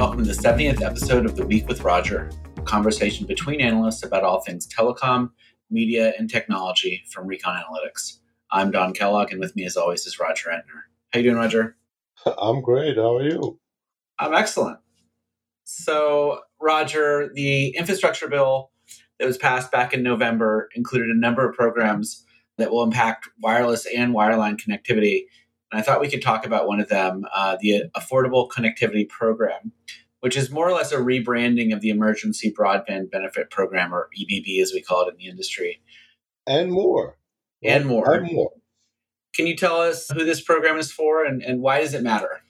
welcome to the 70th episode of The Week with Roger, a conversation between analysts about all things telecom, media, and technology from Recon Analytics. I'm Don Kellogg, and with me, as always, is Roger Entner. How you doing, Roger? I'm great. How are you? I'm excellent. So, Roger, the infrastructure bill that was passed back in November included a number of programs that will impact wireless and wireline connectivity. And I thought we could talk about one of them, uh, the Affordable Connectivity Program, which is more or less a rebranding of the Emergency Broadband Benefit Program, or EBB as we call it in the industry. And more. And more. And more. Can you tell us who this program is for and, and why does it matter?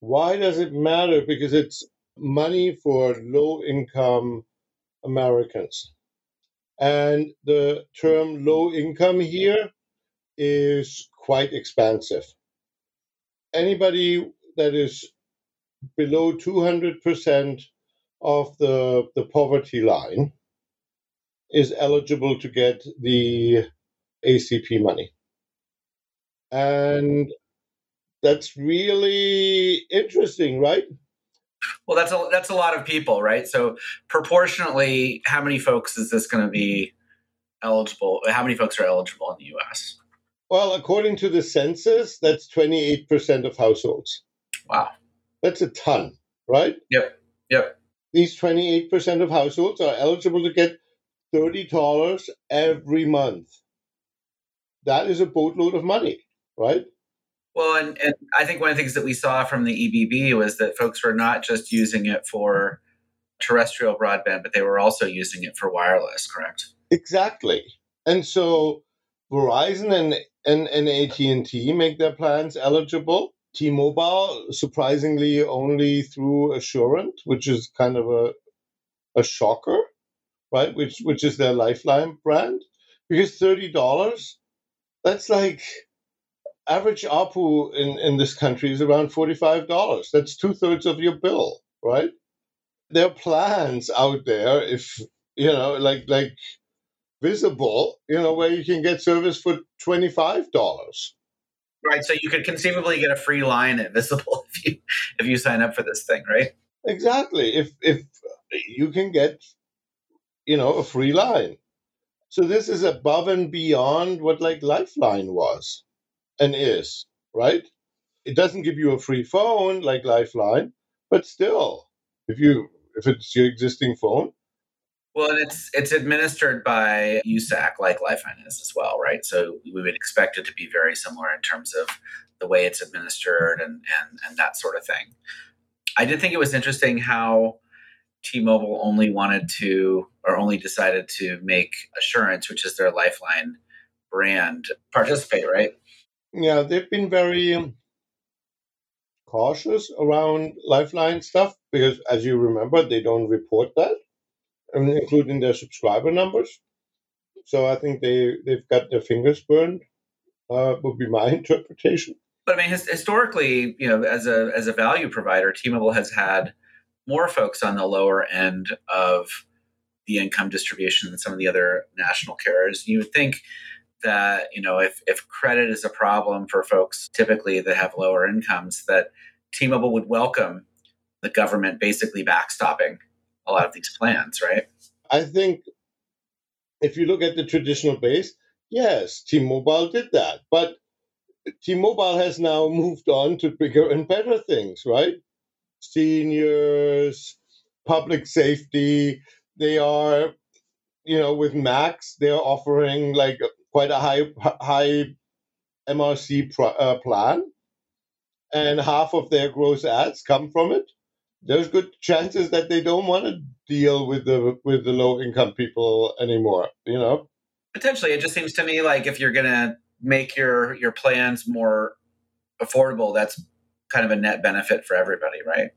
Why does it matter? Because it's money for low income Americans. And the term low income here is quite expansive. Anybody that is below 200% of the, the poverty line is eligible to get the ACP money. And that's really interesting, right? Well, that's a that's a lot of people, right? So proportionately, how many folks is this going to be eligible? How many folks are eligible in the U.S.? Well, according to the census, that's twenty eight percent of households. Wow, that's a ton, right? Yep, yep. These twenty eight percent of households are eligible to get thirty dollars every month. That is a boatload of money, right? Well, and, and I think one of the things that we saw from the EBB was that folks were not just using it for terrestrial broadband, but they were also using it for wireless, correct? Exactly. And so Verizon and, and, and AT&T make their plans eligible. T-Mobile, surprisingly, only through Assurance, which is kind of a, a shocker, right? Which, which is their Lifeline brand. Because $30, that's like – average ARPU in, in this country is around $45. That's two thirds of your bill, right? There are plans out there, if, you know, like, like Visible, you know, where you can get service for $25. Right. So you could conceivably get a free line at Visible if you, if you sign up for this thing, right? Exactly. If, if you can get, you know, a free line. So this is above and beyond what like Lifeline was and is, right? It doesn't give you a free phone like Lifeline, but still, if you if it's your existing phone. Well, it's it's administered by USAC like Lifeline is as well, right? So we would expect it to be very similar in terms of the way it's administered and and, and that sort of thing. I did think it was interesting how T-Mobile only wanted to or only decided to make Assurance, which is their Lifeline brand, participate, right? yeah, they've been very um, cautious around Lifeline stuff because, as you remember, they don't report that, including their subscriber numbers. So I think they they've got their fingers burned. Uh, would be my interpretation. But I mean, his, historically, you know, as a as a value provider, T-Mobile has had more folks on the lower end of the income distribution than some of the other national carriers. You would think that you know if if credit is a problem for folks typically that have lower incomes that T-Mobile would welcome the government basically backstopping a lot of these plans, right? I think if you look at the traditional base, yes, T-Mobile did that, but T-Mobile has now moved on to bigger and better things, right? Seniors, public safety. They are, you know, with Max, they're offering like quite a high high MRC uh, plan, and half of their gross adds come from it. There's good chances that they don't want to deal with the with the low income people anymore. You know, potentially, it just seems to me like if you're gonna make your your plans more affordable, that's kind of a net benefit for everybody, right?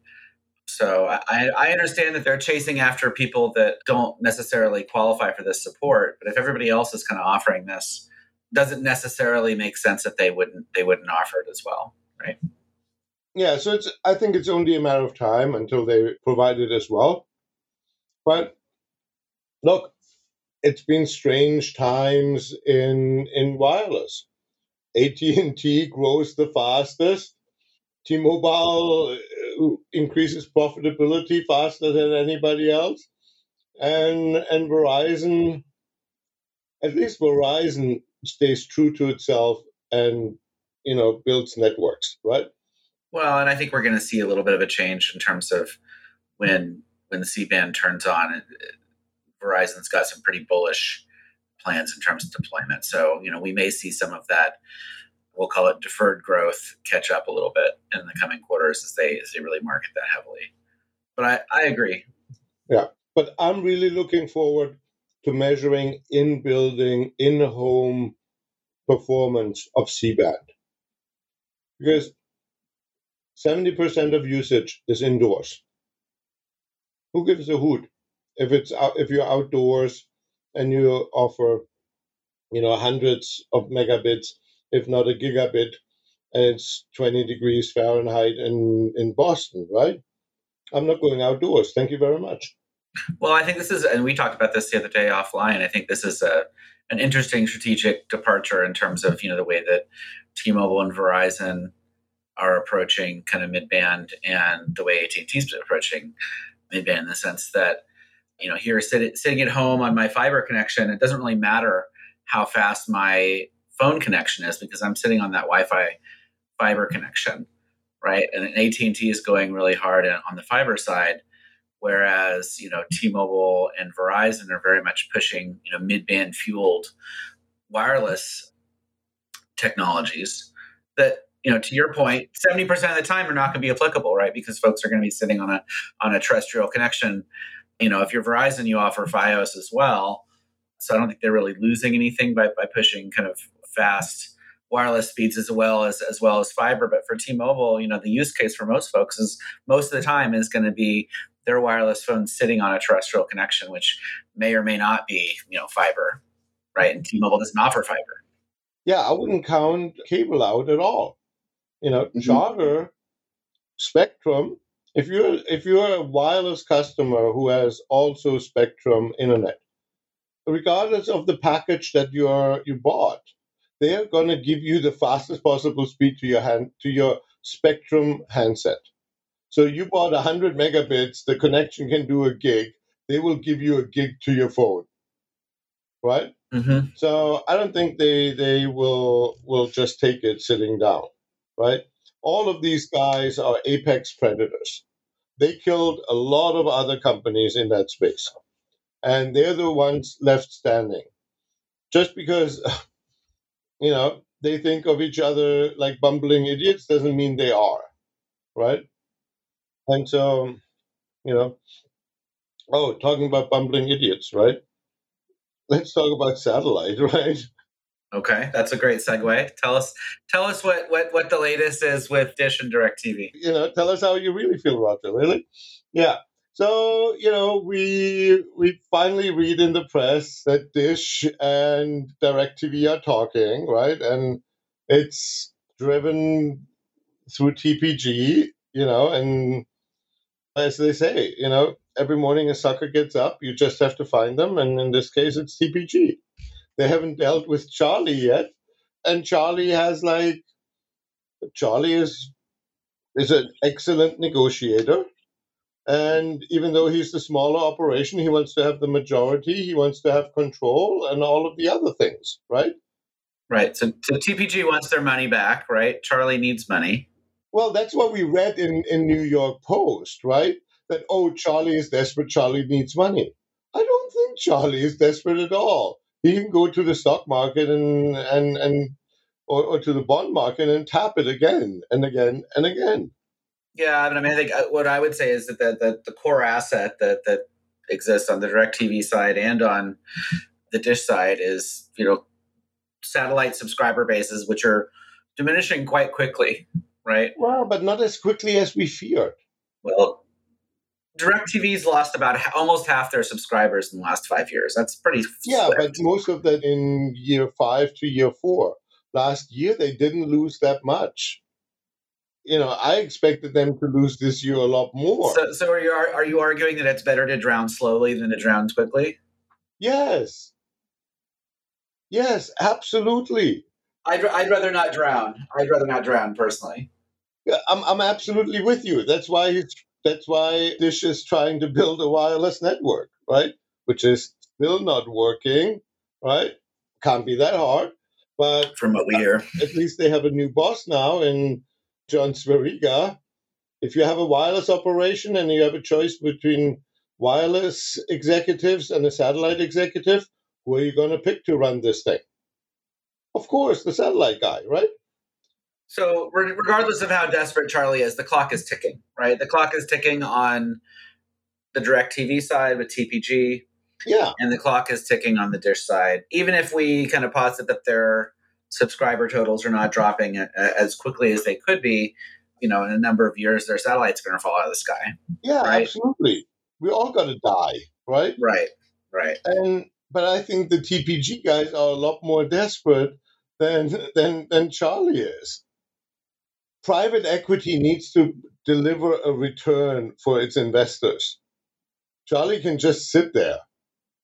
So I, I understand that they're chasing after people that don't necessarily qualify for this support, but if everybody else is kind of offering this, doesn't necessarily make sense that they wouldn't they wouldn't offer it as well, right? Yeah, so it's I think it's only a matter of time until they provide it as well. But look, it's been strange times in in wireless. AT&T grows the fastest T-Mobile uh, increases profitability faster than anybody else, and and Verizon, at least Verizon stays true to itself and you know builds networks, right? Well, and I think we're going to see a little bit of a change in terms of when when the C band turns on. Uh, Verizon's got some pretty bullish plans in terms of deployment. So, you know, we may see some of that, we'll call it deferred growth, catch up a little bit in the coming quarters as they as they really market that heavily. But I, I agree. Yeah. But I'm really looking forward to measuring in building, in home performance of C band. Because 70% of usage is indoors. Who gives a hoot if it's out, if you're outdoors and you offer, you know, hundreds of megabits, if not a gigabit, and it's 20 degrees Fahrenheit in, in Boston, right? I'm not going outdoors. Thank you very much. Well, I think this is, and we talked about this the other day offline. I think this is a an interesting strategic departure in terms of you know the way that T-Mobile and Verizon are approaching kind of mid-band and the way AT&T is approaching mid-band in the sense that you know, here sit, sitting at home on my fiber connection, it doesn't really matter how fast my phone connection is because I'm sitting on that Wi-Fi fiber connection, right? And AT&T is going really hard on the fiber side, whereas you know T-Mobile and Verizon are very much pushing you know mid-band fueled wireless technologies that you know to your point 70% of the time are not going to be applicable right because folks are going to be sitting on a on a terrestrial connection you know, if you're Verizon, you offer FiOS as well. So I don't think they're really losing anything by, by pushing kind of fast wireless speeds as well as as well as fiber. But for T-Mobile, you know, the use case for most folks is most of the time is going to be their wireless phone sitting on a terrestrial connection, which may or may not be, you know, fiber, right? And T-Mobile doesn't offer fiber. Yeah, I wouldn't count cable out at all. You know, mm-hmm. Charter, Spectrum, if you're if you're a wireless customer who has also Spectrum internet, regardless of the package that you are you bought, they are going to give you the fastest possible speed to your hand to your Spectrum handset. So you bought 100 megabits, the connection can do a gig. They will give you a gig to your phone, right? Mm-hmm. So I don't think they they will will just take it sitting down, right? All of these guys are apex predators they killed a lot of other companies in that space. And they're the ones left standing. Just because, you know, they think of each other like bumbling idiots doesn't mean they are, right? And so, you know, oh, talking about bumbling idiots, right? Let's talk about satellite, right? Okay, that's a great segue. Mm-hmm. Tell us, tell us what what what the latest is with Dish and DirecTV. You know, tell us how you really feel about them. Really, yeah. So you know, we we finally read in the press that Dish and DirecTV are talking, right? And it's driven through TPG, you know, and as they say, you know, every morning a sucker gets up, you just have to find them, and in this case, it's TPG. They haven't dealt with Charlie yet, and Charlie has like Charlie is is an excellent negotiator. And even though he's the smaller operation, he wants to have the majority, he wants to have control and all of the other things, right? Right. So, so TPG wants their money back, right? Charlie needs money. Well, that's what we read in, in New York Post, right? That, oh, Charlie is desperate, Charlie needs money. I don't think Charlie is desperate at all he can go to the stock market and and and or, or to the bond market and tap it again and again and again. Yeah, I mean, I think uh, what I would say is that the, the, the core asset that that exists on the DirecTV side and on the Dish side is you know satellite subscriber bases, which are diminishing quite quickly, right? Well, but not as quickly as we feared. Well, DirecTV's lost about almost half their subscribers in the last five years. That's pretty. Yeah, but most of that in year five to year four. Last year they didn't lose that much. You know, I expected them to lose this year a lot more. So, so are you are you arguing that it's better to drown slowly than to drown quickly? Yes. Yes, absolutely. I'd, I'd rather not drown. I'd rather not drown personally. I'm I'm absolutely with you. That's why he's, that's why Dish is trying to build a wireless network, right? Which is still not working, right? Can't be that hard. But from what we hear, at least they have a new boss now in John Swieringa. If you have a wireless operation and you have a choice between wireless executives and a satellite executive, who are you going to pick to run this thing? Of course, the satellite guy, right? So, regardless of how desperate Charlie is, the clock is ticking, right? The clock is ticking on the DirecTV side with TPG. Yeah. And the clock is ticking on the dish side. Even if we kind of posit that their subscriber totals are not dropping as quickly as they could be, you know, in a number of years, their satellite's going to fall out of the sky. Yeah, right? absolutely. We all got to die, right? Right, right. And but I think the TPG guys are a lot more desperate than than than Charlie is. Private equity needs to deliver a return for its investors. Charlie can just sit there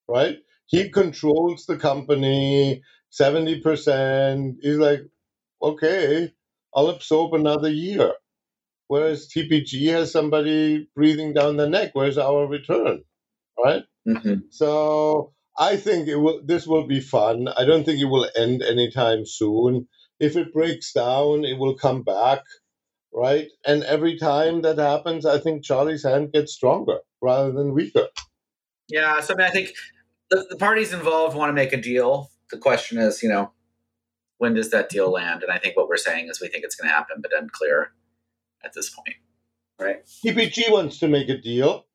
right? He controls the company 70%. He's like, okay, I'll absorb another year. Whereas TPG has somebody breathing down the neck. Where's our return? Right? Mm-hmm. So I think it will. This will be fun. I don't think it will end anytime soon. If it breaks down, it will come back, right? And every time that happens, I think Charlie's hand gets stronger rather than weaker. Yeah, so I mean, I think the, the parties involved want to make a deal. The question is, you know, when does that deal land? And I think what we're saying is we think it's going to happen, but unclear at this point. Right? TPG wants to make a deal,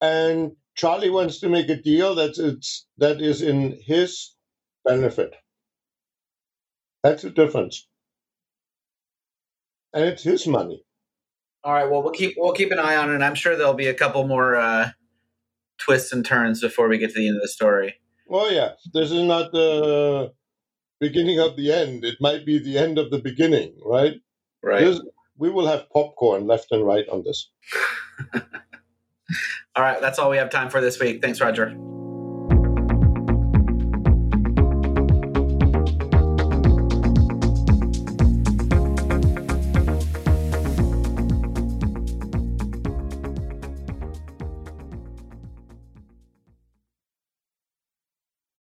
and Charlie wants to make a deal that's it's that is in his benefit. That's the difference, and it's his money. All right. Well, we'll keep we'll keep an eye on it. I'm sure there'll be a couple more uh, twists and turns before we get to the end of the story. Oh yeah, this is not the beginning of the end. It might be the end of the beginning, right? Right. This, we will have popcorn left and right on this. all right, that's all we have time for this week. Thanks, Roger.